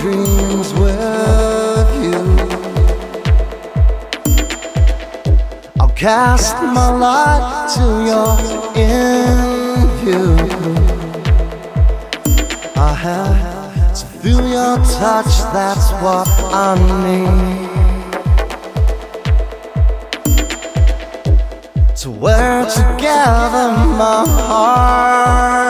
Dreams with you. I'll cast my light till you're in I have to feel your touch, that's what I need. To wear together my heart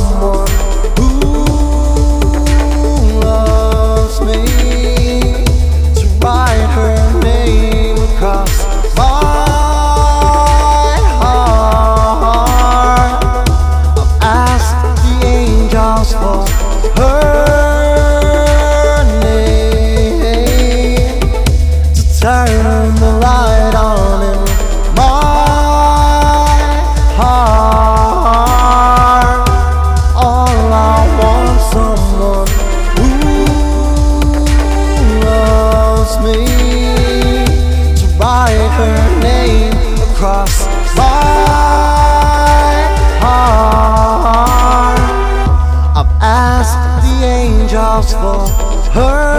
ask the angels for her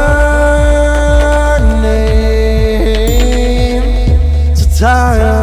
name to turn.